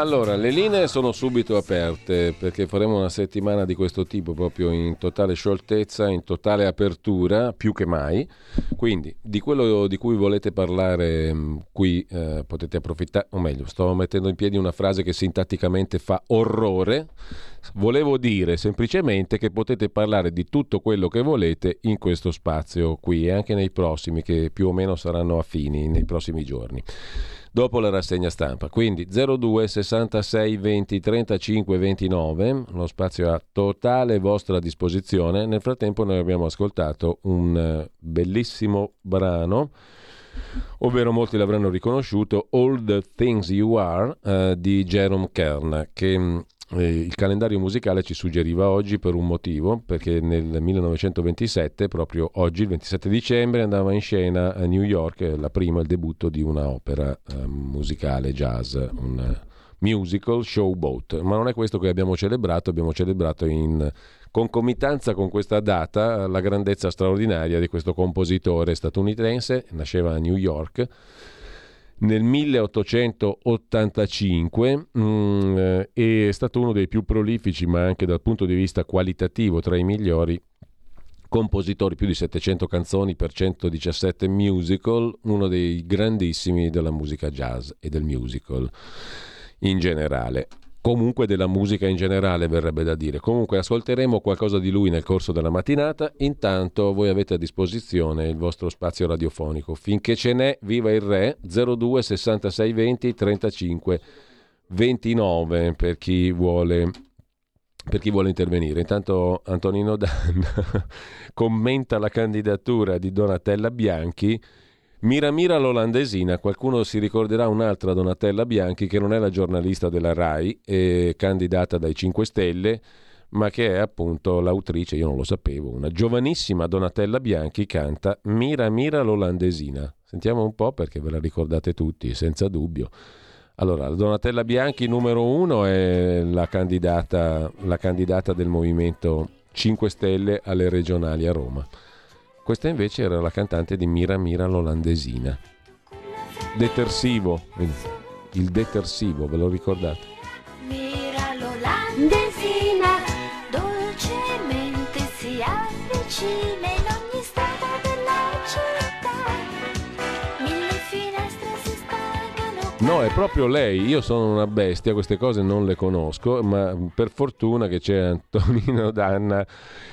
Allora, le linee sono subito aperte perché faremo una settimana di questo tipo proprio in totale scioltezza, in totale apertura, più che mai. Quindi, di quello di cui volete parlare mh, qui eh, potete approfittare, o meglio, sto mettendo in piedi una frase che sintatticamente fa orrore. Volevo dire semplicemente che potete parlare di tutto quello che volete in questo spazio qui e anche nei prossimi che più o meno saranno affini nei prossimi giorni dopo la rassegna stampa. Quindi 02 66 20 35 29, lo spazio a totale vostra disposizione. Nel frattempo noi abbiamo ascoltato un eh, bellissimo brano, ovvero molti l'avranno riconosciuto, All the Things You Are eh, di Jerome Kern, che eh, il calendario musicale ci suggeriva oggi per un motivo, perché nel 1927, proprio oggi, il 27 dicembre, andava in scena a New York eh, la prima, il debutto di una opera eh, musicale jazz, un eh, musical Showboat. Ma non è questo che abbiamo celebrato, abbiamo celebrato in concomitanza con questa data la grandezza straordinaria di questo compositore statunitense, nasceva a New York nel 1885 mm, eh, è stato uno dei più prolifici, ma anche dal punto di vista qualitativo tra i migliori compositori, più di 700 canzoni per 117 musical, uno dei grandissimi della musica jazz e del musical in generale. Comunque della musica in generale verrebbe da dire. Comunque ascolteremo qualcosa di lui nel corso della mattinata. Intanto voi avete a disposizione il vostro spazio radiofonico. Finché ce n'è, viva il re 02 66 20 35 29 per chi vuole per chi vuole intervenire. Intanto Antonino Dan commenta la candidatura di Donatella Bianchi. Mira Mira l'olandesina, qualcuno si ricorderà un'altra Donatella Bianchi che non è la giornalista della RAI, è candidata dai 5 Stelle, ma che è appunto l'autrice, io non lo sapevo, una giovanissima Donatella Bianchi canta Mira Mira l'olandesina. Sentiamo un po' perché ve la ricordate tutti, senza dubbio. Allora, la Donatella Bianchi numero uno è la candidata, la candidata del movimento 5 Stelle alle regionali a Roma. Questa invece era la cantante di Mira Mira l'olandesina. Detersivo, il detersivo, ve lo ricordate? Mira l'olandesina, dolcemente si avvicina in ogni strada della città. Mille finestre si spalmano. No, è proprio lei. Io sono una bestia, queste cose non le conosco, ma per fortuna che c'è Antonino Danna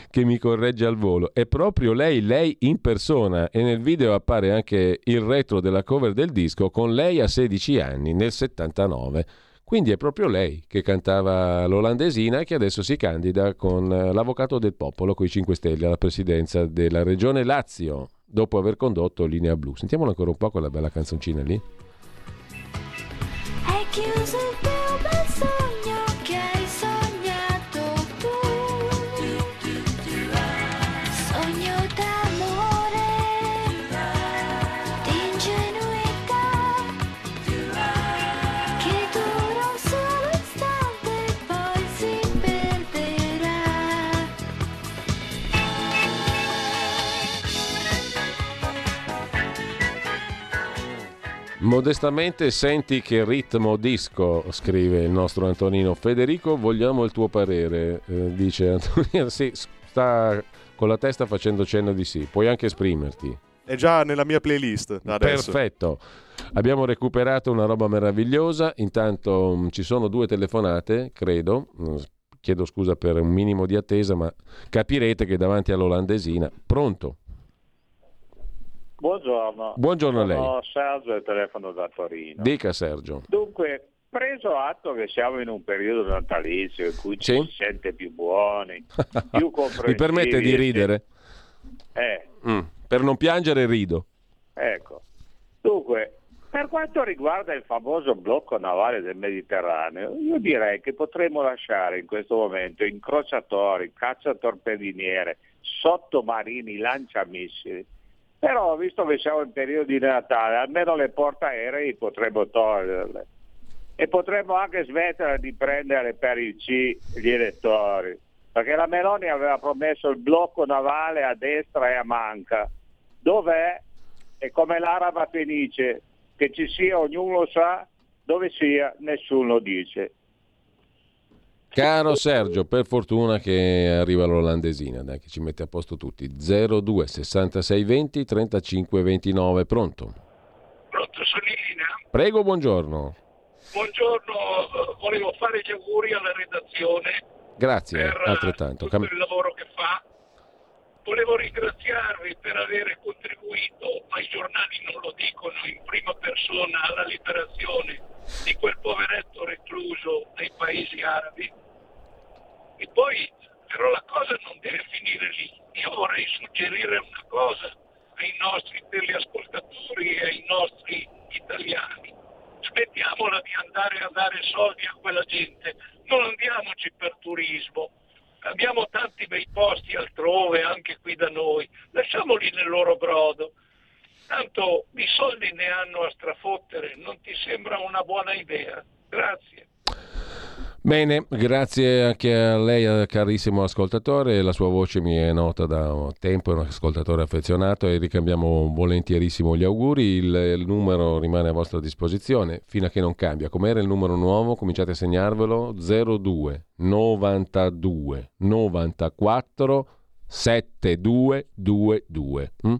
che mi corregge al volo. È proprio lei, lei in persona e nel video appare anche il retro della cover del disco con lei a 16 anni nel 79. Quindi è proprio lei che cantava l'olandesina e che adesso si candida con eh, l'avvocato del popolo, con i 5 Stelle, alla presidenza della regione Lazio, dopo aver condotto Linea Blu. Sentiamola ancora un po' quella bella canzoncina lì. Hai chiuso il Modestamente senti che ritmo disco, scrive il nostro Antonino. Federico, vogliamo il tuo parere, eh, dice Antonino. Sì, sta con la testa facendo cenno di sì. Puoi anche esprimerti. È già nella mia playlist adesso. Perfetto. Abbiamo recuperato una roba meravigliosa. Intanto mh, ci sono due telefonate, credo. Mm, Chiedo scusa per un minimo di attesa, ma capirete che davanti all'olandesina. Pronto? Buongiorno. Buongiorno a lei. Sono Sergio e telefono da Torino. Dica Sergio. Dunque, preso atto che siamo in un periodo natalizio in cui ci Sì. si sente più buoni, più comprensibili. Mi permette di ridere? Eh, Mm, Per non piangere rido. ecco. Dunque, per quanto riguarda il famoso blocco navale del Mediterraneo, io direi che potremmo lasciare in questo momento incrociatori, cacciatorpediniere, sottomarini, lanciamissili. Però, visto che siamo in periodo di Natale, almeno le portaerei potremmo toglierle. e potremmo anche smettere di prendere per il C gli elettori, perché la Meloni aveva promesso il blocco navale a destra e a manca. Dov'è? È come l'araba fenice, che ci sia ognuno sa, dove sia nessuno dice. Caro Sergio, per fortuna che arriva l'olandesina, dai, che ci mette a posto tutti. 02 66 20 35 29, pronto? Pronto, sono. Prego, buongiorno. Buongiorno, volevo fare gli auguri alla redazione Grazie, per eh, altrettanto. tutto Cam- il lavoro che fa. Volevo ringraziarvi per aver contribuito, ma i giornali non lo dicono in prima persona, alla liberazione di quel poveretto recluso nei paesi arabi. E poi, però la cosa non deve finire lì. Io vorrei suggerire una cosa ai nostri teleascoltatori e ai nostri italiani. Smettiamola di andare a dare soldi a quella gente, non andiamoci per turismo. Abbiamo tanti bei posti altrove, anche qui da noi, lasciamoli nel loro brodo. Tanto di soldi ne hanno a strafottere, non ti sembra una buona idea? Grazie. Bene, grazie anche a lei, eh, carissimo ascoltatore. La sua voce mi è nota da tempo, è un ascoltatore affezionato e ricambiamo volentierissimo gli auguri. Il, il numero rimane a vostra disposizione fino a che non cambia. Com'era il numero nuovo? Cominciate a segnarvelo 02 92 94 7222. mm?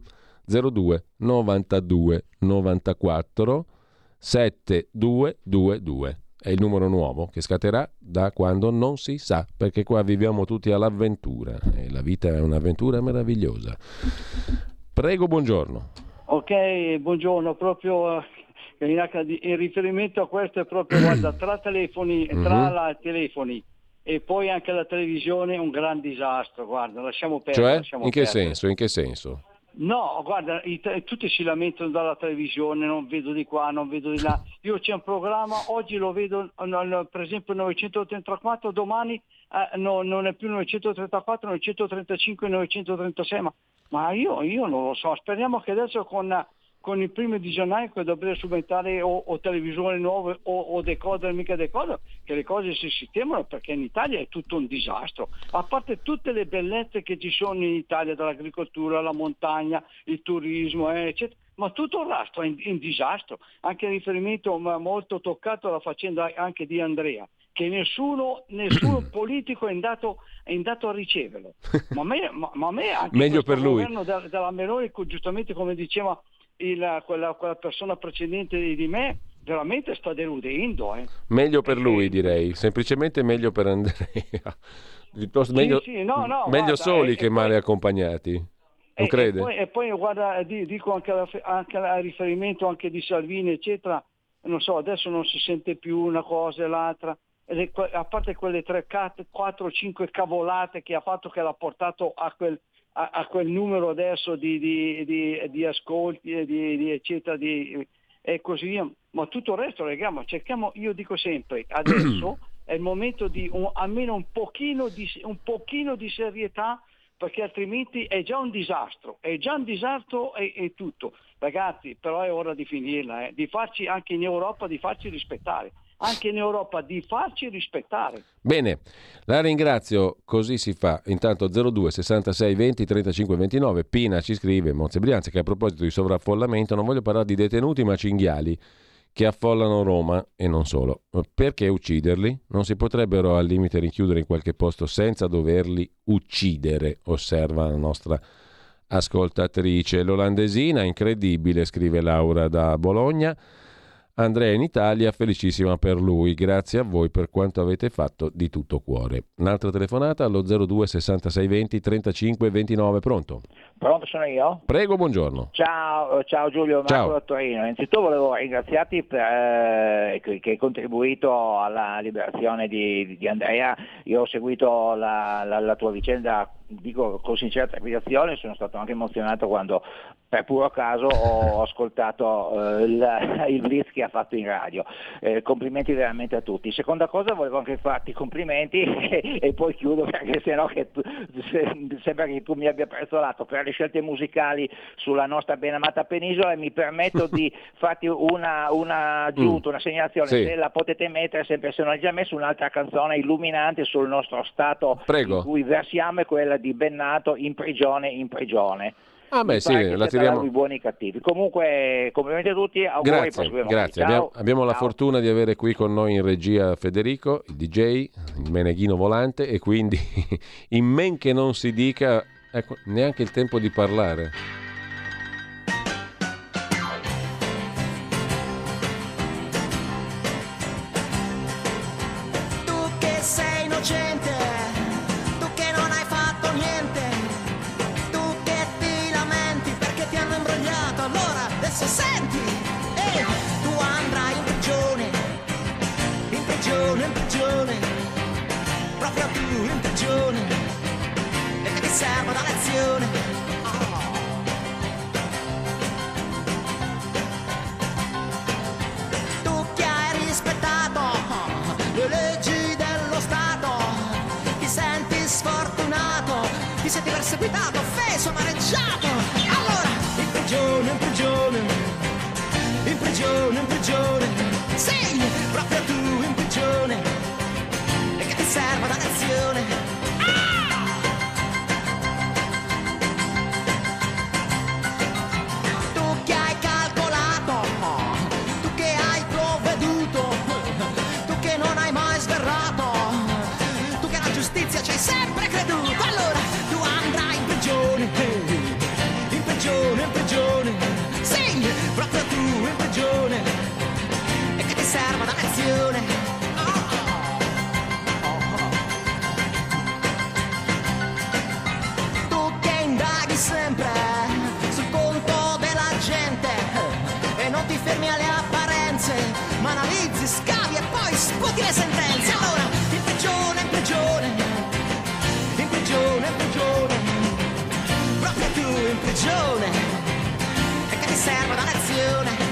02 92 94 7222. È il numero nuovo che scatterà da quando non si sa, perché qua viviamo tutti all'avventura e la vita è un'avventura meravigliosa. Prego, buongiorno. Ok, buongiorno, proprio eh, in, riferimento a questo è proprio, guarda, tra telefoni, Mhm. tra la telefoni e poi anche la televisione un gran disastro, guarda, lasciamo perdere. Cioè, lasciamo in che perdere. senso? In che senso? No, guarda, i tutti si lamentano dalla televisione, non vedo di qua, non vedo di là. Io c'è un programma, oggi lo vedo, per esempio 934, domani eh, no, non è più 934, 935, 936, ma, ma io, io non lo so. Speriamo che adesso con, con il primo di gennaio che dovrebbe subentrare o, o televisione nuove o, o decoder, mica decoder, che le cose si sistemano perché in Italia è tutto un disastro. A parte tutte le bellezze che ci sono in Italia, dall'agricoltura, la montagna, il turismo, eh, eccetera, ma tutto il resto è in, in disastro. Anche in riferimento molto toccato alla faccenda anche di Andrea, che nessuno, nessuno politico è andato, è andato a riceverlo. Ma a me, ma, ma a me anche Meglio questo per lui. governo de- della Meloni, giustamente come diceva il- quella, quella persona precedente di, me, veramente sta deludendo. Eh. Meglio per lui, direi, semplicemente meglio per Andrea. Piuttosto Sì, meglio sì, no, no, meglio guarda, soli e- che male poi- accompagnati. Non E- crede? E poi, e poi, guarda, di- dico anche, alla- anche a riferimento anche di Salvini, eccetera, non so, adesso non si sente più una cosa e l'altra, a parte quelle 3, 4, 5 cavolate che ha fatto che l'ha portato a quel, a, a quel numero adesso di, di- di- di ascolti e di, eccetera, di- e così via. Ma tutto il resto, raga, ma cerchiamo, io dico sempre, adesso è il momento di un- almeno un pochino di, un pochino di serietà perché altrimenti è già un disastro, è già un disastro e, e tutto. Ragazzi, però è ora di finirla, eh, di farci anche in Europa, di farci rispettare, anche in Europa di farci rispettare. Bene, la ringrazio, così si fa. Intanto 02 66 20 35 29, Pina ci scrive, Monze Brianza, che a proposito di sovraffollamento non voglio parlare di detenuti ma cinghiali che affollano Roma e non solo. Perché ucciderli? Non si potrebbero al limite rinchiudere in qualche posto senza doverli uccidere, osserva la nostra ascoltatrice. L'olandesina, incredibile, scrive Laura da Bologna. Andrea in Italia, felicissima per lui. Grazie a voi per quanto avete fatto di tutto cuore. Un'altra telefonata allo 02 66 20 35 29. Pronto? Pronto, sono io? Prego, buongiorno. Ciao, ciao Giulio, Marco Ciao. da Torino. Innanzitutto volevo ringraziarti per, eh, che, che hai contribuito alla liberazione di, di Andrea. Io ho seguito la, la- la tua vicenda, dico con sincera trepidazione, sono stato anche emozionato quando per puro caso ho ascoltato eh, il, il blitz che ha fatto in radio. Eh, complimenti veramente a tutti. Seconda cosa volevo anche farti complimenti e, e poi chiudo perché sennò che tu, se, sembra che tu mi abbia prezzolato per le scelte musicali sulla nostra ben amata penisola e mi permetto di farti una, una aggiunta, mm. una segnalazione, sì. se la potete mettere sempre se non hai già messo un'altra canzone illuminante sul nostro stato Prego. in cui versiamo e quella di Bennato in prigione in prigione. Ah beh, sì, la tiriamo. I buoni e i cattivi. Comunque, complimenti a tutti. Auguri grazie, grazie. Abbiamo, abbiamo la fortuna di avere qui con noi in regia Federico, il DJ, il Meneghino Volante, e quindi in men che non si dica, ecco, neanche il tempo di parlare. fermi alle apparenze, ma analizzi, scavi e poi sputi le sentenze. Allora, in prigione, in prigione, in prigione, in prigione, proprio tu in prigione, e che ti serva una lezione.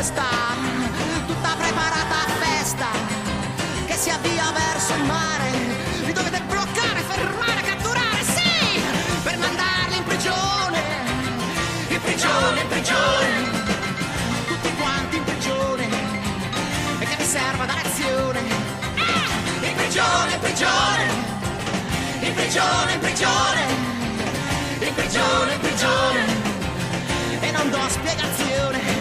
testa, tutta preparata a festa, che si avvia verso il mare. Vi dovete bloccare, fermare, catturare, sì, per mandarli in prigione, in prigione, in prigione, tutti quanti in prigione, e che vi serva da lezione. Eh, in prigione, in prigione, in prigione, in prigione, in prigione, in prigione, e non do spiegazione.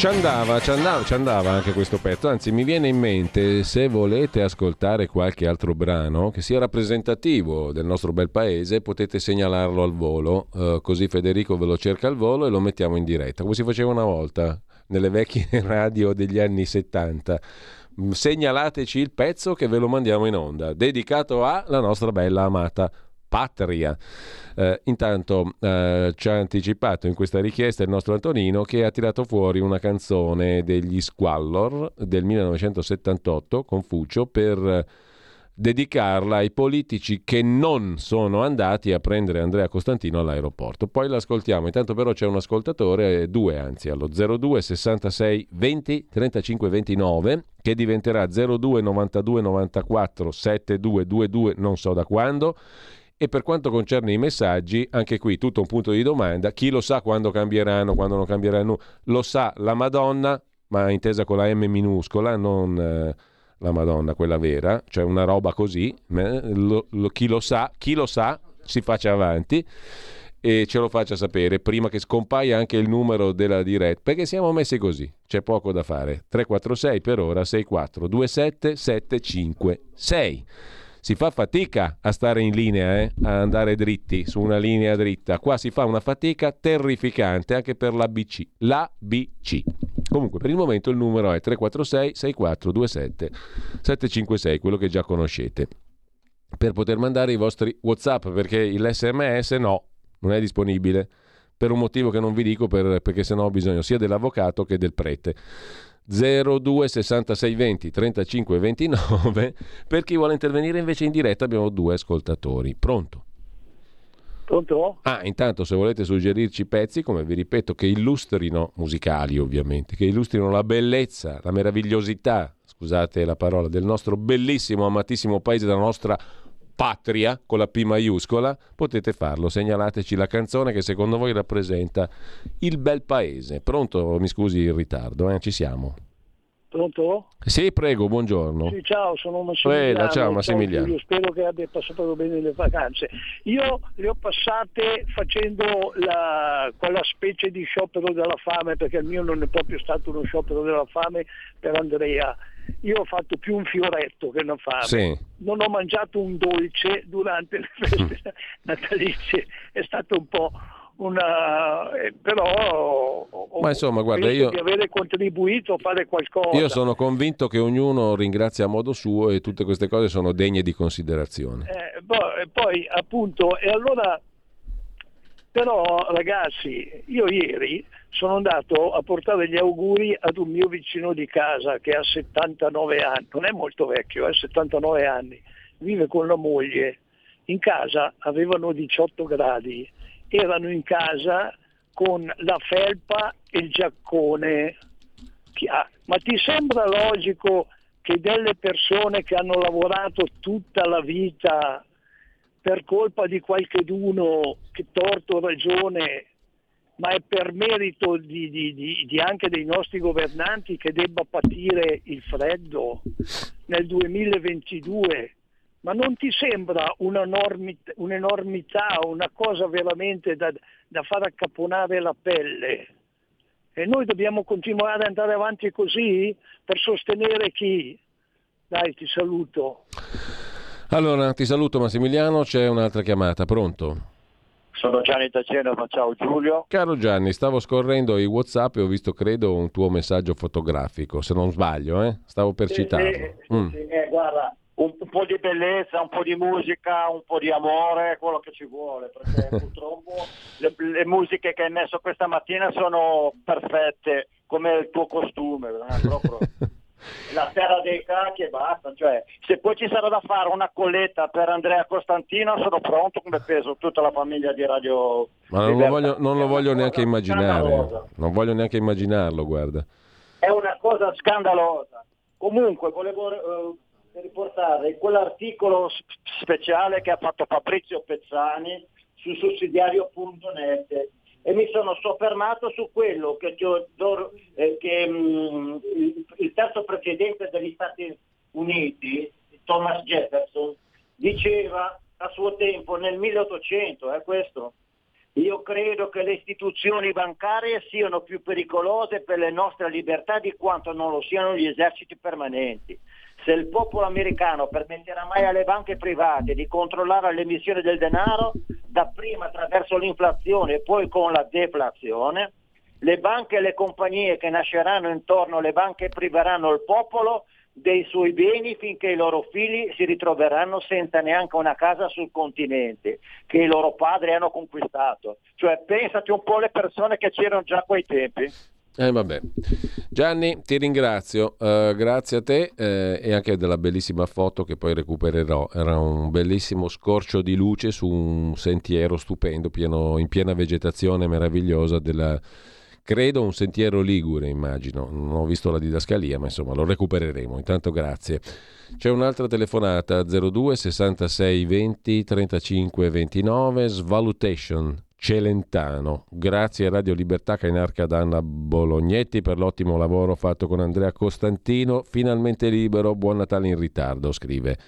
Ci andava, ci andava, ci andava anche questo pezzo, anzi mi viene in mente se volete ascoltare qualche altro brano che sia rappresentativo del nostro bel paese potete segnalarlo al volo, eh, così Federico ve lo cerca al volo e lo mettiamo in diretta, come si faceva una volta nelle vecchie radio degli anni 70. Mm, Segnalateci il pezzo che ve lo mandiamo in onda, dedicato alla nostra bella amata patria. Eh, intanto eh, ci ha anticipato in questa richiesta il nostro Antonino che ha tirato fuori una canzone degli Squallor del 1978, Confucio, per eh, dedicarla ai politici che non sono andati a prendere Andrea Costantino all'aeroporto. Poi l'ascoltiamo, intanto però c'è un ascoltatore, eh, due anzi, allo 02 66 20 35 29 che diventerà 02 92 94 7222 non so da quando e per quanto concerne i messaggi, anche qui tutto un punto di domanda, chi lo sa quando cambieranno, quando non cambieranno, lo sa la Madonna, ma intesa con la M minuscola, non eh, la Madonna, quella vera, cioè una roba così, eh, lo- lo- chi lo sa, chi lo sa, si faccia avanti e ce lo faccia sapere prima che scompaia anche il numero della diretta, perché siamo messi così, c'è poco da fare. 346 per ora 6427 756. Si fa fatica a stare in linea, eh? a andare dritti su una linea dritta. Qua si fa una fatica terrificante anche per l'ABC. L'ABC. Comunque, per il momento il numero è 346 6427 756, quello che già conoscete. Per poter mandare i vostri WhatsApp, perché l'SMS no, non è disponibile. Per un motivo che non vi dico, per- perché sennò ho bisogno sia dell'avvocato che del prete. 02 66 20 35 29 per chi vuole intervenire invece in diretta abbiamo due ascoltatori pronto Pronto? ah intanto se volete suggerirci pezzi come vi ripeto che illustrino musicali ovviamente che illustrino la bellezza la meravigliosità scusate la parola del nostro bellissimo amatissimo paese della nostra patria con la P maiuscola potete farlo segnalateci la canzone che secondo voi rappresenta il bel paese pronto mi scusi il ritardo eh? ci siamo Pronto? sì, prego, buongiorno. Sì, ciao, sono Massimiliano. Quella, ciao, Massimiliano. Giulio, spero che abbia passato bene le vacanze. Io le ho passate facendo la- quella specie di sciopero della fame, perché il mio non è proprio stato uno sciopero della fame per Andrea. Io ho fatto più un fioretto che una fame. Sì. Non ho mangiato un dolce durante le feste natalizie, è stato un po' una... eh, però ho- Ma insomma, guarda, io- di avere contribuito a fare qualcosa. Io sono convinto che ognuno ringrazia a modo suo e tutte queste cose sono degne di considerazione. Eh, poi, poi, appunto, e allora, però ragazzi, io ieri sono andato a portare gli auguri ad un mio vicino di casa che ha 79 anni, non è molto vecchio, ha 79 anni, vive con la moglie, in casa avevano 18 gradi, erano in casa con la felpa e il giaccone. Ma ti sembra logico che delle persone che hanno lavorato tutta la vita per colpa di qualcheduno che torto ragione, ma è per merito di, di- di- di anche dei nostri governanti che debba patire il freddo nel 2022. Ma non ti sembra un'enormità, un'enormità, una cosa veramente da, da far accaponare la pelle? E noi dobbiamo continuare ad andare avanti così per sostenere chi? Dai, ti saluto. Allora, ti saluto Massimiliano, c'è un'altra chiamata, pronto? Sono Gianni da Genova, ciao Giulio. Caro Gianni, stavo scorrendo i WhatsApp e ho visto, credo, un tuo messaggio fotografico, se non sbaglio, eh? Stavo per Sì, citarlo. sì, Mm. sì, eh, guarda, un, un po' di bellezza, un po' di musica, un po' di amore, quello che ci vuole, perché purtroppo le, le musiche che hai messo questa mattina sono perfette, come il tuo costume, eh, proprio la terra dei cacchi e basta. Cioè, se poi ci sarà da fare una colletta per Andrea Costantino, sono pronto come peso tutta la famiglia di Radio Ma non lo voglio, non lo voglio neanche immaginare. Non voglio neanche immaginarlo, guarda. è una cosa scandalosa. Comunque volevo eh, riportare quell'articolo speciale che ha fatto Fabrizio Pezzani su sussidiario.net e mi sono soffermato su quello che, Teodoro- eh, che, mm, il, terzo presidente degli Stati Uniti, Thomas Jefferson, diceva a suo tempo nel 1800, è questo, Io credo che le istituzioni bancarie siano più pericolose per le nostre libertà di quanto non lo siano gli eserciti permanenti. Se il popolo americano permetterà mai alle banche private di controllare l'emissione del denaro, dapprima attraverso l'inflazione e poi con la deflazione, le banche e le compagnie che nasceranno intorno alle banche priveranno il popolo dei suoi beni finché i loro figli si ritroveranno senza neanche una casa sul continente che i loro padri hanno conquistato. Cioè pensati un po' alle persone che c'erano già a quei tempi. Eh, vabbè. Gianni, ti ringrazio, Eh, grazie a te eh, e anche della bellissima foto che poi recupererò. Era un bellissimo scorcio di luce su un sentiero stupendo, pieno- in piena vegetazione meravigliosa della, credo, un sentiero ligure, immagino. Non ho visto la didascalia, ma insomma lo recupereremo. Intanto grazie. C'è un'altra telefonata 02 66 20 35 29 Svalutation Celentano. Grazie a Radio Libertà che inarca da Anna Bolognetti per l'ottimo lavoro fatto con Andrea Costantino. Finalmente libero, buon Natale in ritardo, scrive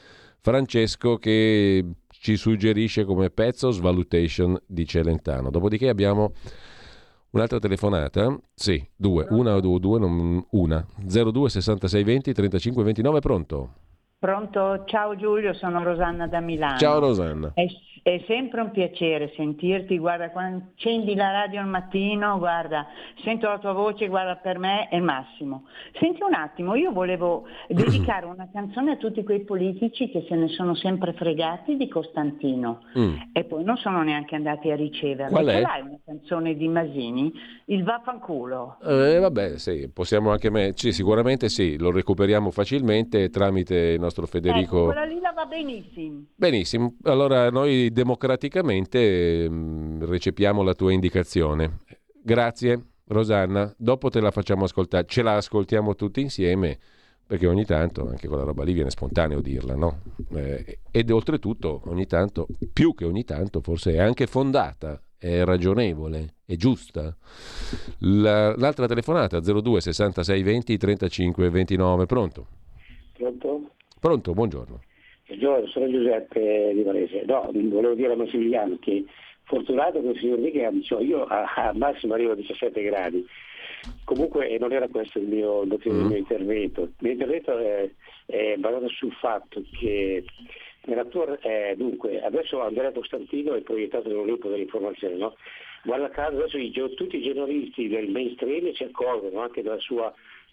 Francesco che ci suggerisce come pezzo Svalutation di Celentano. Dopodiché abbiamo un'altra telefonata. Sì, due, una o due, due, non una. 02 66 20 35 29, pronto? Pronto? Ciao Giulio, sono Rosanna da Milano. Ciao Rosanna. È, è sempre un piacere sentirti, guarda, quando accendi la radio al mattino, guarda, sento la tua voce, guarda, per me è il massimo. Senti un attimo, io volevo dedicare una canzone a tutti quei politici che se ne sono sempre fregati di Costantino Mm. e poi non sono neanche andati a riceverla. Qual è? Ce l'hai una canzone di Masini? Il vaffanculo. Eh, vabbè, sì, possiamo anche me. sì, sicuramente sì, lo recuperiamo facilmente tramite il nostro Ecco, Federico. quella lì la va benissimo. Benissimo, allora noi democraticamente mm, recepiamo la tua indicazione. Grazie Rosanna, dopo te la facciamo ascoltare, ce la ascoltiamo tutti insieme perché ogni tanto anche quella roba lì viene spontaneo dirla, no? Eh, ed oltretutto ogni tanto, più che ogni tanto, forse è anche fondata, è ragionevole, è giusta. La- l'altra telefonata 02 66 20 35 29, pronto? Pronto? Pronto, buongiorno. Buongiorno, sono Giuseppe di Varese. No, volevo dire a Massimiliano che fortunato che il signor Mica, cioè io a, a massimo arrivo a 17 gradi. Comunque non era questo il mio, il mio intervento. Il mio intervento è, è basato sul fatto che nella tua, eh, dunque, adesso Andrea Costantino è proiettato gruppo dell'informazione, no? Guarda caso adesso i tutti i giornalisti del mainstream si accorgono anche della sua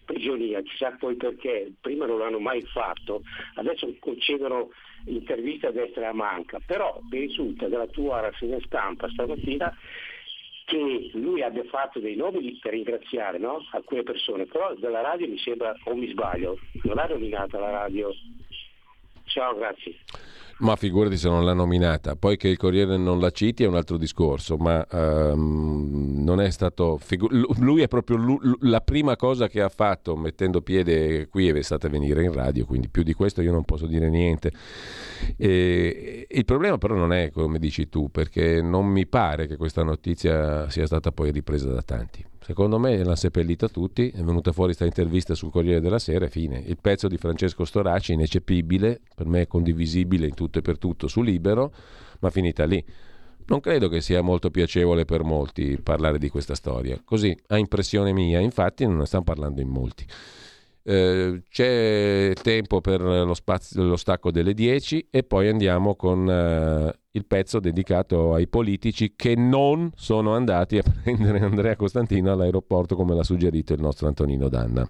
prigionia, chissà poi perché, prima non l'hanno mai fatto, adesso concedono interviste a destra e a manca, però mi risulta dalla tua rassegna stampa stamattina che lui abbia fatto dei nomi per ringraziare no? alcune persone, però dalla radio mi sembra, o mi sbaglio, non l'ha nominata la radio. Ciao, grazie. Ma figurati se non l'ha nominata. Poi che il Corriere non la citi è un altro discorso, ma ehm, non è stato... figu- lu- lui è proprio lu- la prima cosa che ha fatto mettendo piede qui è stata venire in radio, quindi più di questo io non posso dire niente. E- il problema però non è come dici tu, perché non mi pare che questa notizia sia stata poi ripresa da tanti. Secondo me l'hanno seppellita tutti, è venuta fuori questa intervista sul Corriere della Sera e fine. Il pezzo di Francesco Storaci, ineccepibile, per me condivisibile in tutto e per tutto su Libero, ma finita lì. Non credo che sia molto piacevole per molti parlare di questa storia. Così, a impressione mia, infatti non ne stanno parlando in molti. Eh, c'è tempo per lo, spazio, lo stacco delle 10 e poi andiamo con eh, il pezzo dedicato ai politici che non sono andati a prendere Andrea Costantino all'aeroporto come l'ha suggerito il nostro Antonino Danna.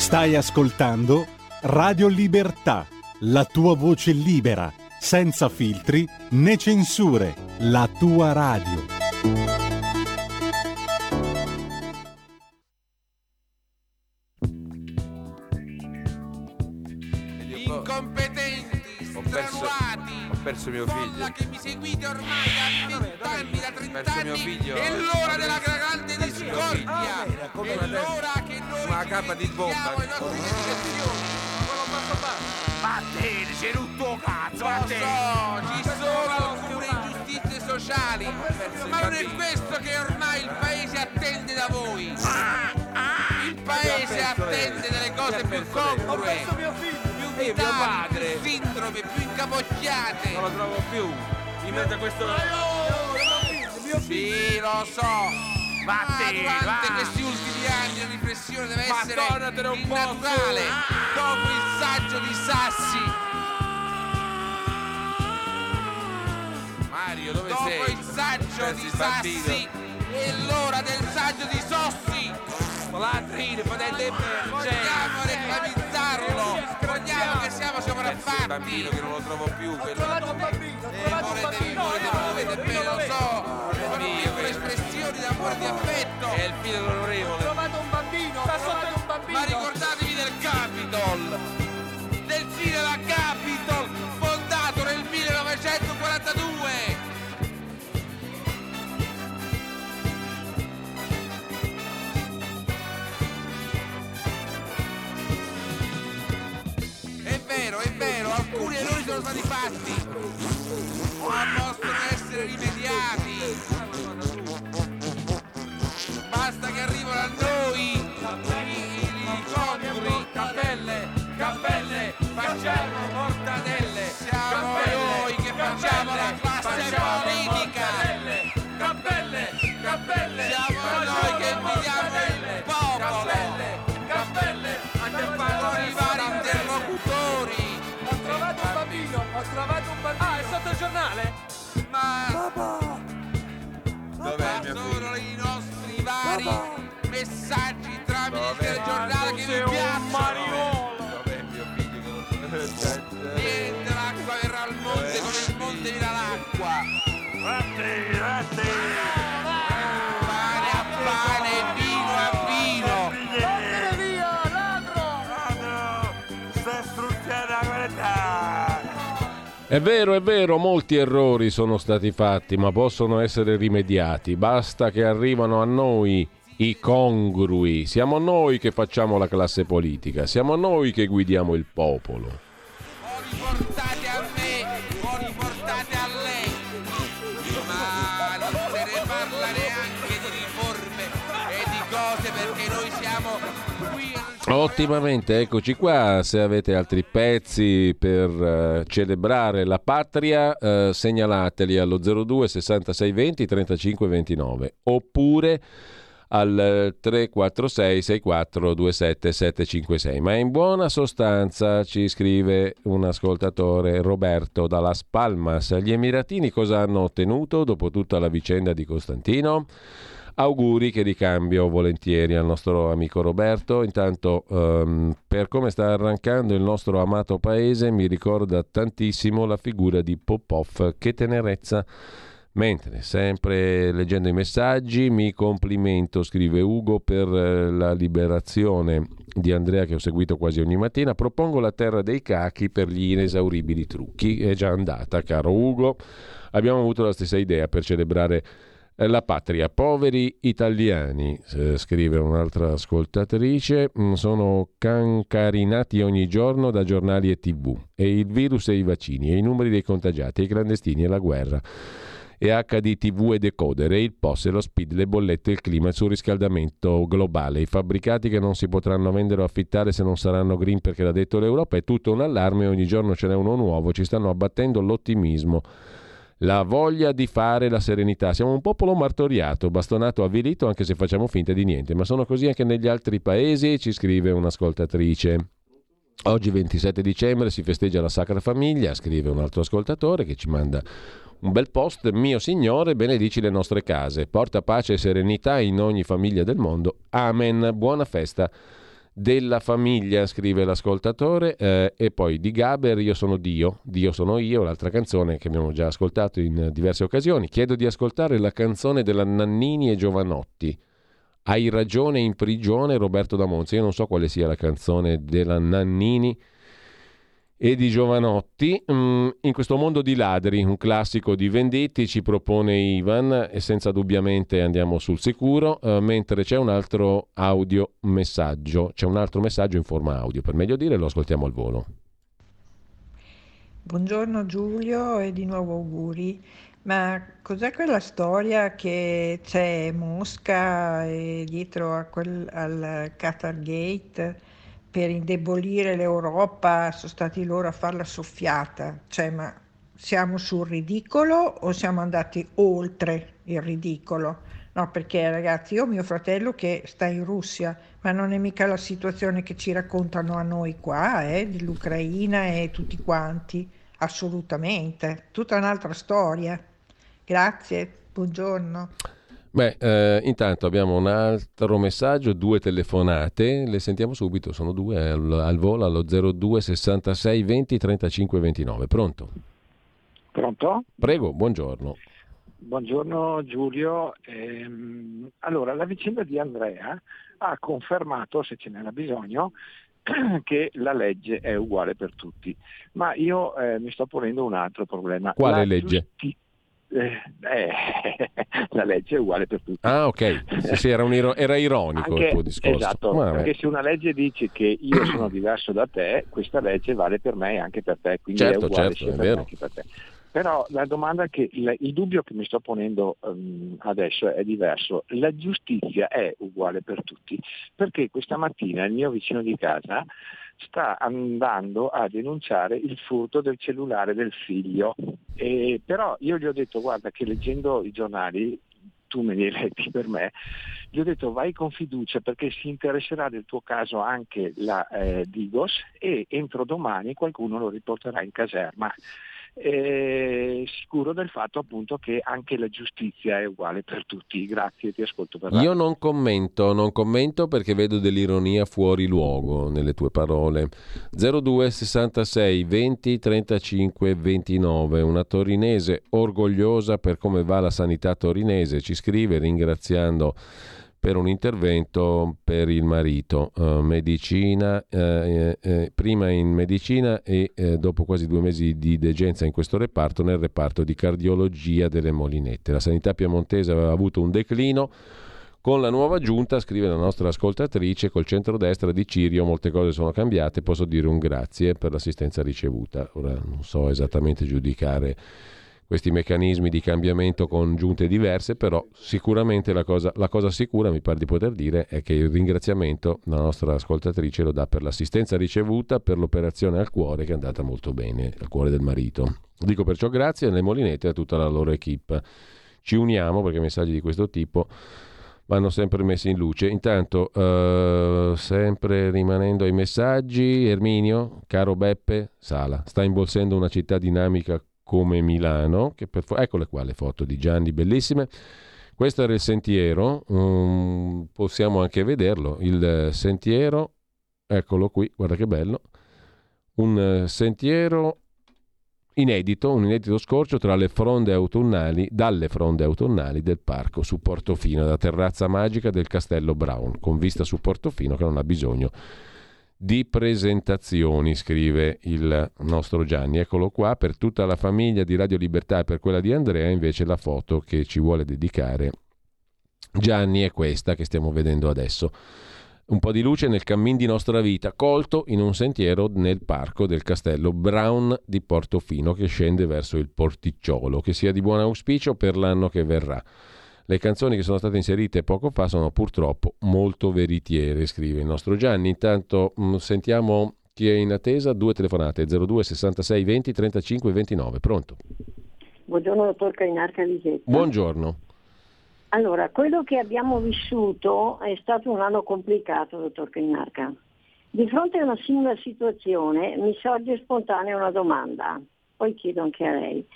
Stai ascoltando Radio Libertà, la tua voce libera, senza filtri né censure, la tua radio. Incompetenti, stranuati, perso mio figlio. che mi seguite ormai da 20 anni, da 30 Perso mio anni, figlio. è l'ora della discordia, come è l'ora che noi Una capa di bomba. le nostre indicazioni. Vattene, sei rotto cazzo, Lo so, ci sono alcune ingiustizie sociali, ma non è questo che ormai il paese attende da voi. Il paese attende delle cose più congrue, più vitali, più sindrome, più incapocchiate. Non lo trovo più. In mezzo a questo. Sì, lo so. Ma Vattene, durante va. questi ultimi anni la riflessione deve essere tornatene un po' naturale. su. Dopo il saggio di Sassi, Mario, dove dopo sei? il saggio Persi di il bambino. Sassi, è l'ora del saggio di Sossi. Latrine, potete Vogliamo reclamizzarlo. Vogliamo che siamo il sopraffatti. bambino che non lo trovo più. Quello... trovato un bambino, ho trovato un bambino. Affetto. È il figlio dell'onorevole. trovato un bambino, sta sotto un bambino. Ma ricordatevi del Capitol. Del cinema Capitol, fondato nel 1942. È vero, è vero, alcuni errori sono stati fatti, ma possono essere rimediati. Giornale? Ma... Dov'è mio sono i nostri vari messaggi tramite il telegiornale È vero, è vero, molti errori sono stati fatti, ma possono essere rimediati. Basta che arrivano a noi i congrui. Siamo noi che facciamo la classe politica, siamo noi che guidiamo il popolo. Ottimamente, eccoci qua. Se avete altri pezzi per eh, celebrare la patria, eh, segnalateli allo 02 66 20 35 29 oppure al eh, 346 64 27 756. Ma in buona sostanza ci scrive un ascoltatore Roberto da Las Palmas. Gli Emiratini cosa hanno ottenuto dopo tutta la vicenda di Costantino? Auguri che ricambio volentieri al nostro amico Roberto. Intanto, ehm, per come sta arrancando il nostro amato paese, mi ricorda tantissimo la figura di Popov. Che tenerezza! Mentre, sempre leggendo i messaggi, mi complimento, scrive Ugo, per eh, la liberazione di Andrea che ho seguito quasi ogni mattina. Propongo la terra dei cachi per gli inesauribili trucchi. È già andata, caro Ugo. Abbiamo avuto la stessa idea per celebrare la patria. Poveri italiani, eh, scrive un'altra ascoltatrice, mm, sono cancarinati ogni giorno da giornali e tv. E il virus e i vaccini, e i numeri dei contagiati, e i clandestini e la guerra e HDTV e decoder, e il POS e lo speed, le bollette, il clima, il surriscaldamento globale, i fabbricati che non si potranno vendere o affittare se non saranno green perché l'ha detto l'Europa, è tutto un allarme, ogni giorno ce n'è uno nuovo, ci stanno abbattendo l'ottimismo. La voglia di fare la serenità. Siamo un popolo martoriato, bastonato, avvilito, anche se facciamo finta di niente. Ma sono così anche negli altri paesi, ci scrive un'ascoltatrice. Oggi 27 dicembre si festeggia la Sacra Famiglia, scrive un altro ascoltatore che ci manda un bel post, mio Signore, benedici le nostre case, porta pace e serenità in ogni famiglia del mondo. Amen. Buona festa della famiglia, scrive l'ascoltatore. Eh, e poi di Gaber, io sono Dio, Dio sono io, l'altra canzone che abbiamo già ascoltato in diverse occasioni. Chiedo di ascoltare la canzone della Nannini e Giovanotti. Hai ragione in prigione Roberto da Monza. Io non so quale sia la canzone della Nannini e di Giovanotti. Mm, in questo mondo di ladri, un classico di Venditti, ci propone Ivan e senza dubbiamente andiamo sul sicuro, eh, mentre c'è un altro audio messaggio, c'è un altro messaggio in forma audio, per meglio dire lo ascoltiamo al volo. Buongiorno Giulio e di nuovo auguri. Ma cos'è quella storia che c'è Mosca e dietro a quel- al Qatar Gate per indebolire l'Europa sono stati loro a farla soffiata? Cioè, ma siamo sul ridicolo o siamo andati oltre il ridicolo? No, perché ragazzi, io ho mio fratello che sta in Russia, ma non è mica la situazione che ci raccontano a noi qua, eh, dell'Ucraina e tutti quanti. Assolutamente, tutta un'altra storia. Grazie, buongiorno. Beh, eh, intanto abbiamo un altro messaggio, due telefonate, le sentiamo subito, sono due al, al volo allo 02 66 20 35 29. Pronto? Pronto? Prego, buongiorno. Buongiorno Giulio. Ehm, allora, la vicenda di Andrea ha confermato, se ce n'era bisogno, che la legge è uguale per tutti. Ma io eh, mi sto ponendo un altro problema. Quale La legge? giusti- eh, eh, la legge è uguale per tutti. Ah, ok. Sì, sì, era, iro- era ironico il Anche- tuo discorso. Esatto, Vabbè. perché se una legge dice che io sono diverso da te, questa legge vale per me e anche per te, quindi Certo, è uguale certo, sia è per me vero. che per te. Però la domanda che il, dubbio che mi sto ponendo ehm, adesso è diverso. La giustizia è uguale per tutti, perché questa mattina il mio vicino di casa sta andando a denunciare il furto del cellulare del figlio. E, però io gli ho detto guarda che leggendo i giornali tu me li hai letti per me, gli ho detto vai con fiducia perché si interesserà del tuo caso anche la eh, Digos e entro domani qualcuno lo riporterà in caserma. Eh, sicuro del fatto appunto che anche la giustizia è uguale per tutti. Grazie, ti ascolto per Io non commento, non commento perché vedo dell'ironia fuori luogo nelle tue parole. 02 66 20 35 29, una torinese orgogliosa per come va la sanità torinese, ci scrive ringraziando per un intervento per il marito, eh, medicina, eh, eh, prima in medicina e eh, dopo quasi due mesi di degenza in questo reparto, nel reparto di cardiologia delle Molinette. La sanità piemontese aveva avuto un declino. Con la nuova giunta, scrive la nostra ascoltatrice, col centrodestra di Cirio molte cose sono cambiate, posso dire un grazie per l'assistenza ricevuta. Ora non so esattamente giudicare questi meccanismi di cambiamento con giunte diverse, però sicuramente la cosa, la cosa sicura, mi pare di poter dire, è che il ringraziamento la nostra ascoltatrice lo dà per l'assistenza ricevuta, per l'operazione al cuore che è andata molto bene, al cuore del marito. Dico perciò grazie alle Molinette e a tutta la loro equip. Ci uniamo perché messaggi di questo tipo vanno sempre messi in luce. Intanto, eh, sempre rimanendo ai messaggi, Erminio, caro Beppe, Sala, sta imbolsendo una città dinamica come Milano, fo- eccole qua le foto di Gianni, bellissime. Questo era il sentiero, mm, possiamo anche vederlo, il eh, sentiero, eccolo qui, guarda che bello, un eh, sentiero inedito, un inedito scorcio tra le fronde autunnali, dalle fronde autunnali del parco su Portofino, la terrazza magica del Castello Brown, con vista su Portofino che non ha bisogno di presentazioni, scrive il nostro Gianni. Eccolo qua, per tutta la famiglia di Radio Libertà e per quella di Andrea, invece la foto che ci vuole dedicare Gianni è questa che stiamo vedendo adesso. Un po' di luce nel cammin di nostra vita, colto in un sentiero nel parco del castello Brown di Portofino che scende verso il porticciolo. Che sia di buon auspicio per l'anno che verrà. Le canzoni che sono state inserite poco fa sono purtroppo molto veritiere, scrive il nostro Gianni. Intanto mh, sentiamo chi è in attesa. Due telefonate 02 66 20 35 29. Pronto? Buongiorno dottor Cainarca Lisetta. Buongiorno. Allora, quello che abbiamo vissuto è stato un anno complicato, dottor Cainarca. Di fronte a una simile situazione mi sorge spontanea una domanda, poi chiedo anche a lei.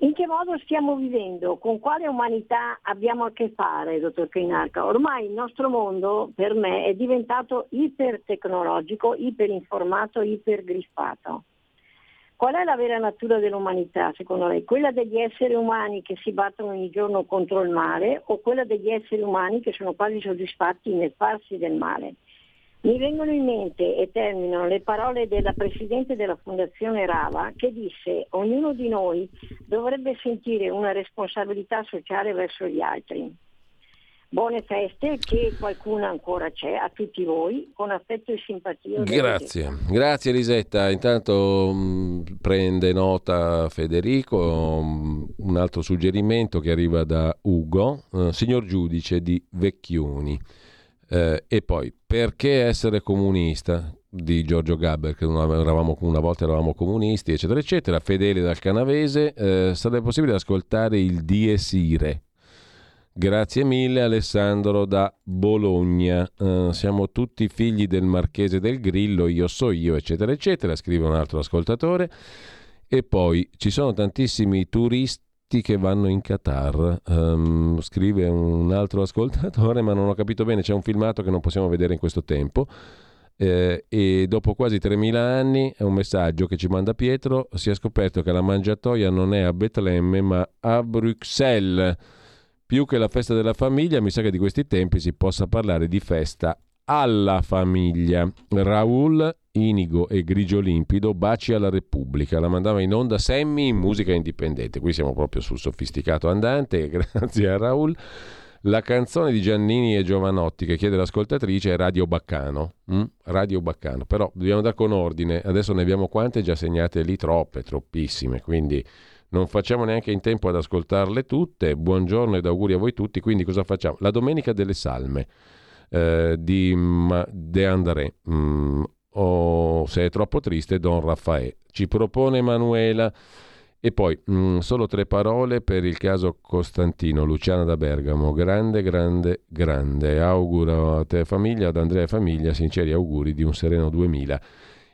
In che modo stiamo vivendo? Con quale umanità abbiamo a che fare, dottor Cainarca? Ormai il nostro mondo, per me, è diventato ipertecnologico, iperinformato, ipergriffato. Qual è la vera natura dell'umanità, secondo lei? Quella degli esseri umani che si battono ogni giorno contro il male o quella degli esseri umani che sono quasi soddisfatti nel farsi del male? Mi vengono in mente e terminano le parole della Presidente della Fondazione Rava che disse ognuno di noi dovrebbe sentire una responsabilità sociale verso gli altri. Buone feste, che qualcuno ancora c'è, a tutti voi, con affetto e simpatia. Grazie, grazie Elisetta. Intanto mh, prende nota Federico, mh, un altro suggerimento che arriva da Ugo, eh, signor giudice di Vecchioni. Eh, e poi, perché essere comunista? di Giorgio Gabber, che non eravamo, una volta eravamo comunisti, eccetera, eccetera. Fedele dal Canavese, eh, sarebbe possibile ascoltare il Dies Irae. Grazie mille Alessandro da Bologna. Eh, siamo tutti figli del Marchese del Grillo, io so io, eccetera, eccetera, scrive un altro ascoltatore. E poi ci sono tantissimi turisti che vanno in Qatar, Ehm, scrive un altro ascoltatore, ma non ho capito bene, c'è un filmato che non possiamo vedere in questo tempo. Eh, e dopo quasi 3000 anni è un messaggio che ci manda Pietro si è scoperto che la mangiatoia non è a Betlemme ma a Bruxelles più che la festa della famiglia mi sa che di questi tempi si possa parlare di festa alla famiglia Raul Inigo e Grigio Limpido Baci alla Repubblica la mandava in onda Sammy in musica indipendente qui siamo proprio sul sofisticato andante grazie a Raul la canzone di Giannini e Giovanotti che chiede l'ascoltatrice è Radio Baccano. mm? Radio Baccano. Però dobbiamo andare con ordine. Adesso ne abbiamo quante già segnate lì? Troppe, troppissime. Quindi non facciamo neanche in tempo ad ascoltarle tutte. Buongiorno ed auguri a voi tutti. Quindi cosa facciamo? La Domenica delle Salme eh, di De André. Mm, o se è troppo triste, Don Raffaele. Ci propone Emanuela. E poi mh, solo tre parole per il caso Costantino, Luciana da Bergamo. Grande, grande, grande. Auguro a te famiglia, ad Andrea e famiglia, sinceri auguri di un sereno 2000.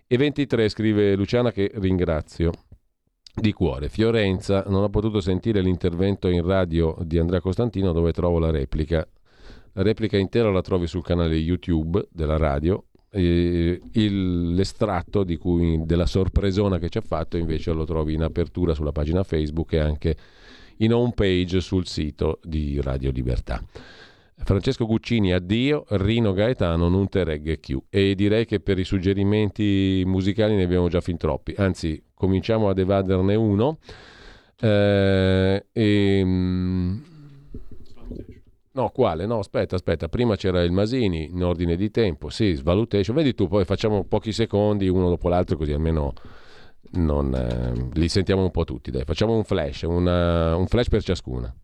E 23 scrive Luciana che ringrazio di cuore. Fiorenza non ho potuto sentire l'intervento in radio di Andrea Costantino dove trovo la replica. La replica intera la trovi sul canale YouTube della radio. Eh, il- l'estratto cui, della sorpresona che ci ha fatto invece lo trovi in apertura sulla pagina Facebook e anche in home page sul sito di Radio Libertà. Francesco Guccini, addio, Rino Gaetano, non te regge più. E direi che per i suggerimenti musicali ne abbiamo già fin troppi. Anzi, cominciamo ad evaderne uno. Eh, ehm, No, quale? No, aspetta, aspetta. Prima c'era il Masini in ordine di tempo. Sì, svalutation. Vedi tu, poi facciamo pochi secondi uno dopo l'altro, così almeno non, eh, li sentiamo un po' tutti. Dai, facciamo un flash, una- un flash per ciascuna.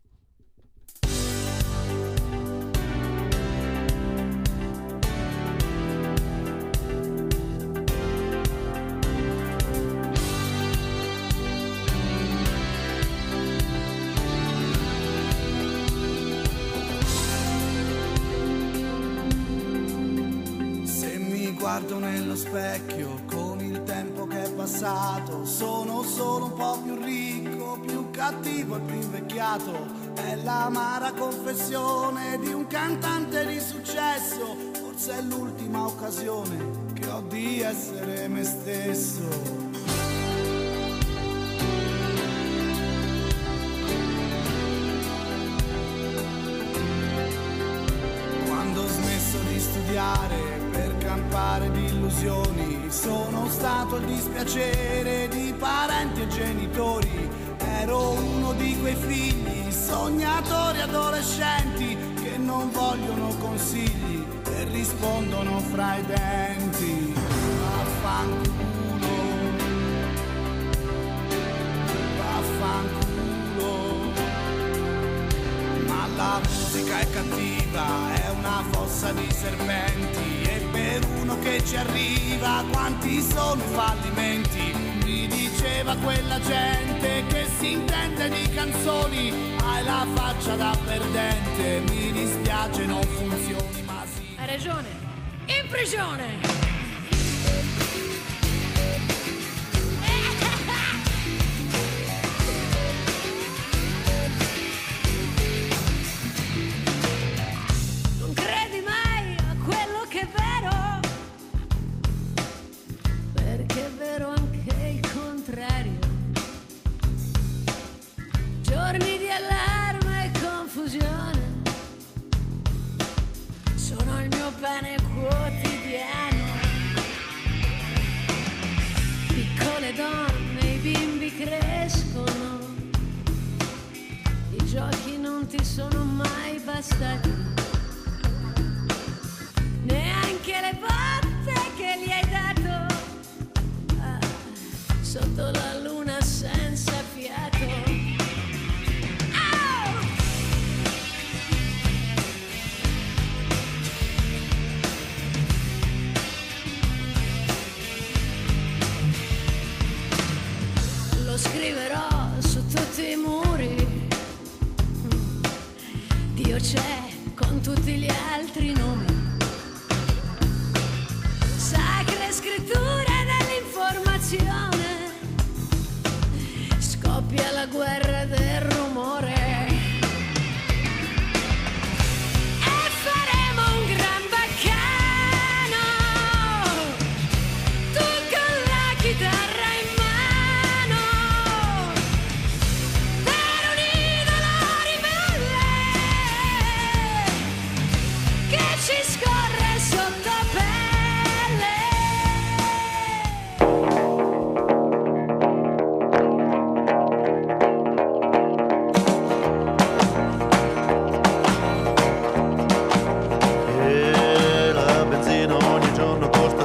Guardo nello specchio con il tempo che è passato, sono solo un po' più ricco, più cattivo e più invecchiato. È l'amara confessione di un cantante di successo, forse è l'ultima occasione che ho di essere me stesso. Campare di illusioni, sono stato il dispiacere di parenti e genitori. Ero uno di quei figli, sognatori adolescenti, che non vogliono consigli e rispondono fra i denti. Vaffanculo, vaffanculo. Ma la musica è cattiva, è una fossa di serpenti per uno che ci arriva quanti sono i fallimenti. Mi diceva quella gente che si intende di canzoni, hai la faccia da perdente, mi dispiace non funzioni ma sì. Hai ragione. In prigione!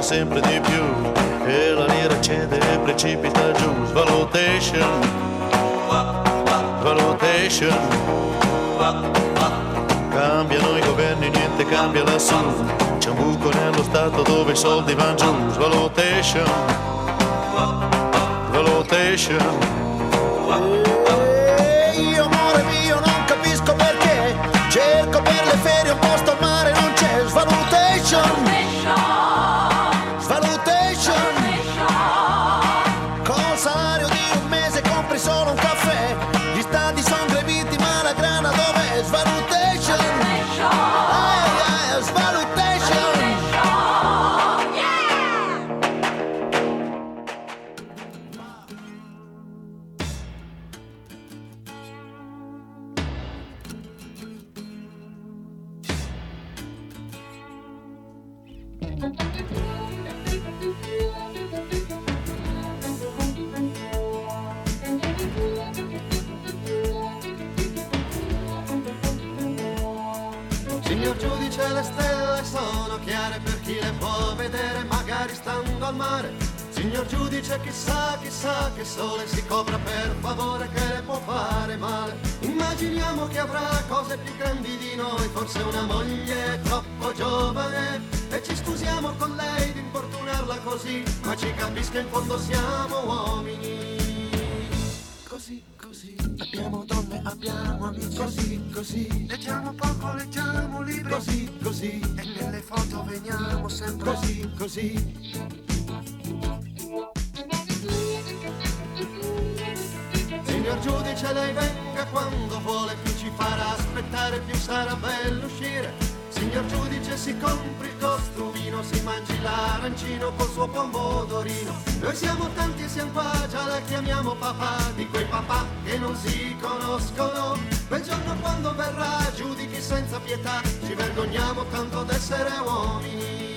Sempre di più e la lira cede e precipita giù. Svalutation, valutation. Cambiano i governi, niente cambia lassù. C'è un buco nello stato dove i soldi vanno giù. Svalutation, valutation. Così, così, e nelle foto veniamo sempre così, così. Signor giudice, lei venga quando vuole, più ci farà aspettare, più sarà bello uscire. Signor giudice, si compri il costumino, si mangi l'arancino col suo pomodorino. Noi siamo tanti e siamo qua, già la chiamiamo papà, di quei papà che non si conoscono. Quel giorno quando verrà, giudichi senza pietà, ci vergogniamo tanto d'essere uomini.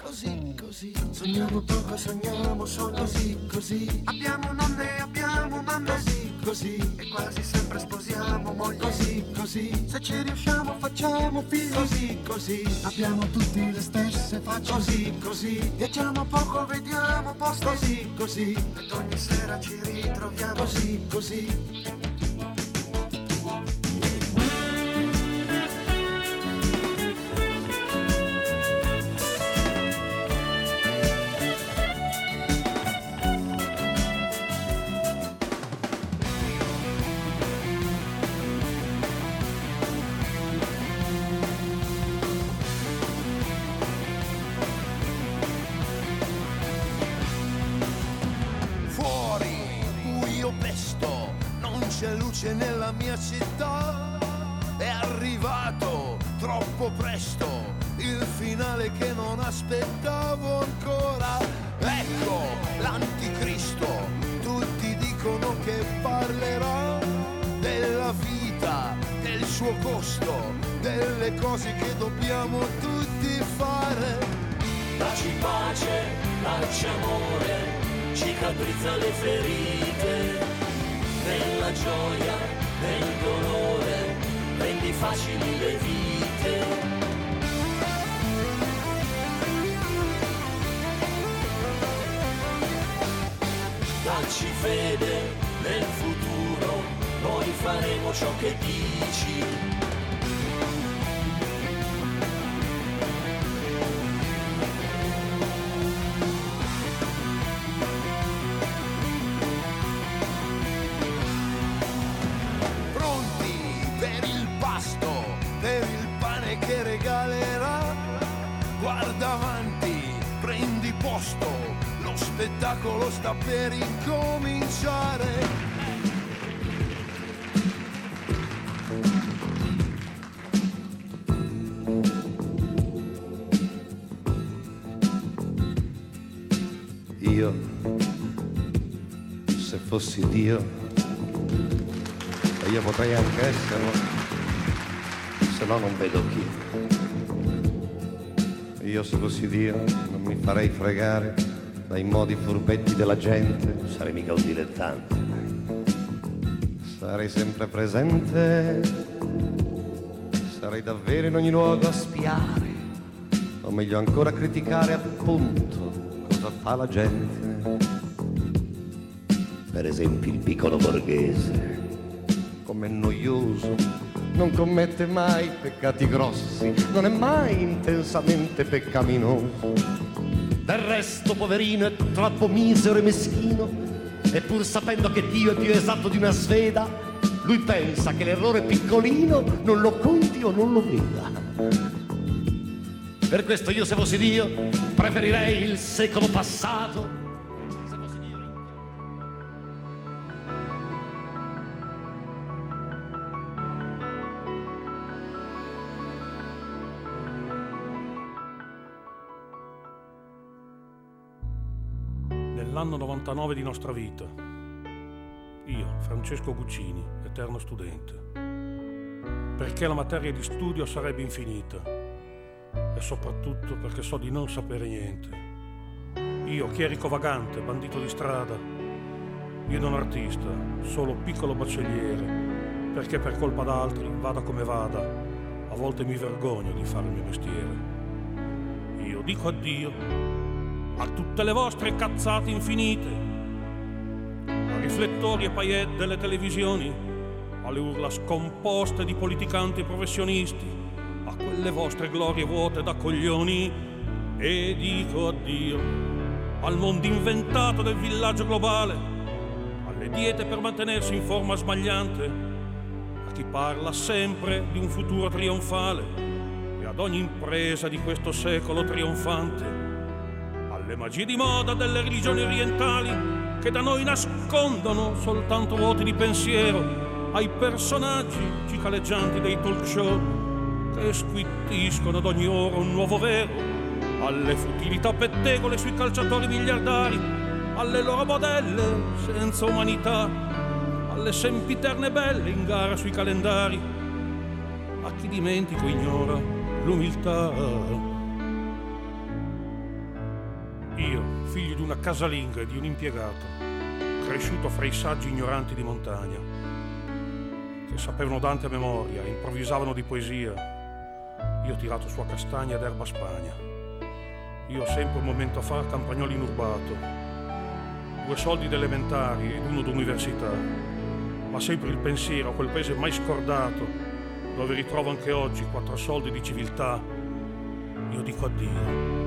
Così, così, sogniamo poco, sogniamo solo così, così. Abbiamo nonne, abbiamo mamme, così, così. E quasi sempre sposiamo moglie, così, così. Se ci riusciamo facciamo figli, così, così. Abbiamo tutti le stesse facce, così, così. Viaggiamo poco, vediamo posto, così, così. Ed ogni sera ci ritroviamo, così, così. Suo costo, delle cose che dobbiamo tutti fare. Dacci pace, dacci amore, cicatrizza le ferite, nella gioia, nel dolore, rendi facili le vite. Dacci fede nel futuro, noi faremo ciò che dici. pronti per il pasto, per il pane che regalerà. Guarda avanti, prendi posto, lo spettacolo sta per incominciare. Fossi Dio, e io potrei anche esserlo, se no non vedo chi. Io se fossi Dio non mi farei fregare dai modi furbetti della gente. Sarei mica un dilettante. Sarei sempre presente, sarei davvero in ogni luogo a spiare, o meglio ancora a criticare appunto cosa fa la gente. Per esempio il piccolo borghese, com'è noioso, non commette mai peccati grossi, non è mai intensamente peccaminoso. Del resto, poverino, è troppo misero e meschino, e pur sapendo che Dio è più esatto di una sveda, lui pensa che l'errore piccolino non lo conti o non lo veda. Per questo io se fossi Dio preferirei il secolo passato. 99 di nostra vita, io, Francesco Guccini, eterno studente, perché la materia di studio sarebbe infinita? E soprattutto perché so di non sapere niente. Io, chierico vagante, bandito di strada, io non artista, solo piccolo baccelliere, perché per colpa d'altri, vada come vada, a volte mi vergogno di fare il mio mestiere. Io dico addio a tutte le vostre cazzate infinite, a riflettori e paillette delle televisioni, alle urla scomposte di politicanti professionisti, a quelle vostre glorie vuote da coglioni, e dico addio al mondo inventato del villaggio globale, alle diete per mantenersi in forma sbagliante, a chi parla sempre di un futuro trionfale e ad ogni impresa di questo secolo trionfante alle magie di moda delle religioni orientali che da noi nascondono soltanto vuoti di pensiero, ai personaggi cicaleggianti dei talk show che squittiscono ad ogni ora un nuovo vero, alle futilità pettegole sui calciatori miliardari, alle loro modelle senza umanità, alle sempiterne belle in gara sui calendari, a chi dimentico ignora l'umiltà. Una casalinga e di un impiegato, cresciuto fra i saggi ignoranti di montagna, che sapevano Dante a memoria, improvvisavano di poesia, io ho tirato su a castagna ed erba Spagna. Io sempre un momento fa campagnolo inurbato, due soldi d'elementari ed uno d'università, ma sempre il pensiero a quel paese mai scordato, dove ritrovo anche oggi quattro soldi di civiltà. Io dico addio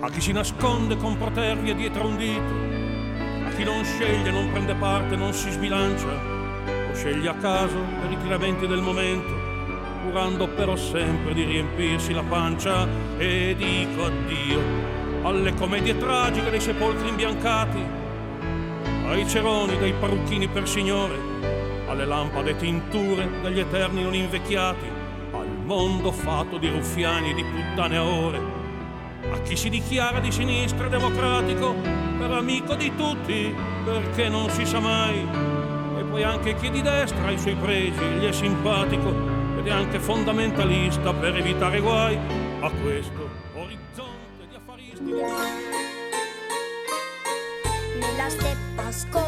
a chi si nasconde con protervia dietro un dito, a chi non sceglie, non prende parte, non si sbilancia, o sceglie a caso per i tiramenti del momento, curando però sempre di riempirsi la pancia. E dico addio alle commedie tragiche dei sepolcri imbiancati, ai ceroni dei parrucchini per signore, alle lampade tinture degli eterni non invecchiati, al mondo fatto di ruffiani e di puttane a ore a chi si dichiara di sinistra democratico per amico di tutti perché non si sa mai. E poi anche chi di destra ha i suoi pregi gli è simpatico ed è anche fondamentalista per evitare guai. A questo orizzonte di affaristi nella steppa sconfinata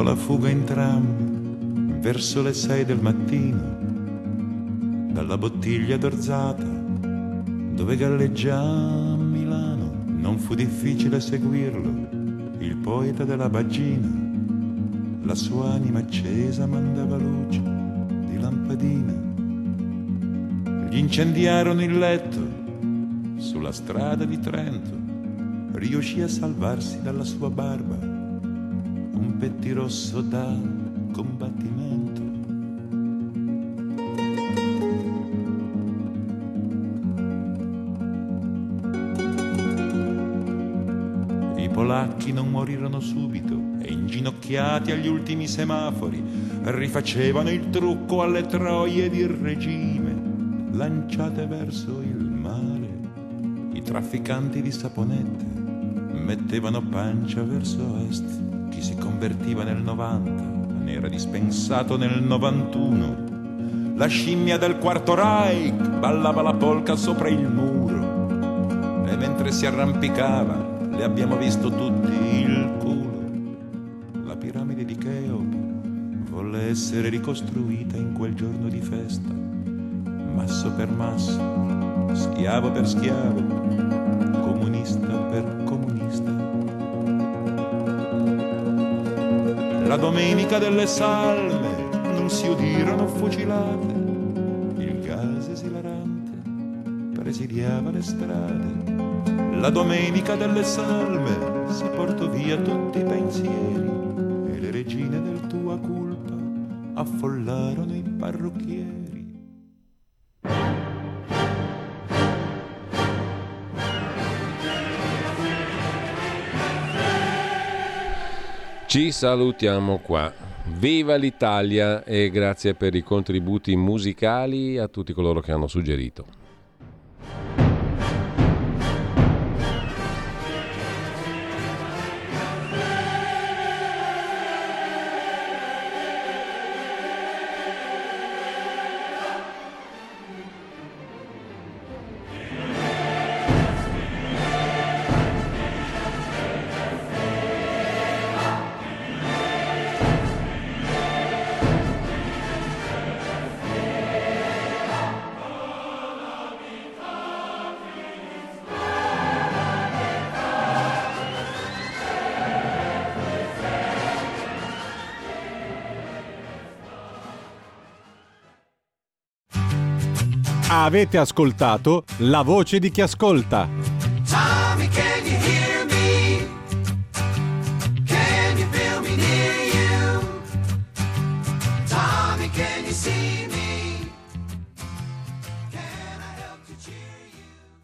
tentò la fuga in tram verso le sei del mattino dalla bottiglia d'orzata dove galleggia a Milano. Non fu difficile seguirlo, il poeta della bagina. La sua anima accesa mandava luce di lampadina. Gli incendiarono il letto sulla strada di Trento. Riuscì a salvarsi dalla sua barba un pettirosso da combattimento. I polacchi non morirono subito e inginocchiati agli ultimi semafori rifacevano il trucco alle troie di regime lanciate verso il mare. I trafficanti di saponette mettevano pancia verso est. Chi si convertiva nel 90 ne era dispensato nel 91. La scimmia del quarto Reich ballava la polca sopra il muro e mentre si arrampicava le abbiamo visto tutti il culo. La piramide di Cheope volle essere ricostruita in quel giorno di festa, masso per masso, schiavo per schiavo, La domenica delle salme non si udirono fucilate, il gas esilarante presidiava le strade. La domenica delle salme si portò via tutti i pensieri e le regine del tua colpa affollarono i parrucchieri. Ci salutiamo qua. Viva l'Italia e grazie per i contributi musicali a tutti coloro che hanno suggerito. Avete ascoltato La voce di chi ascolta.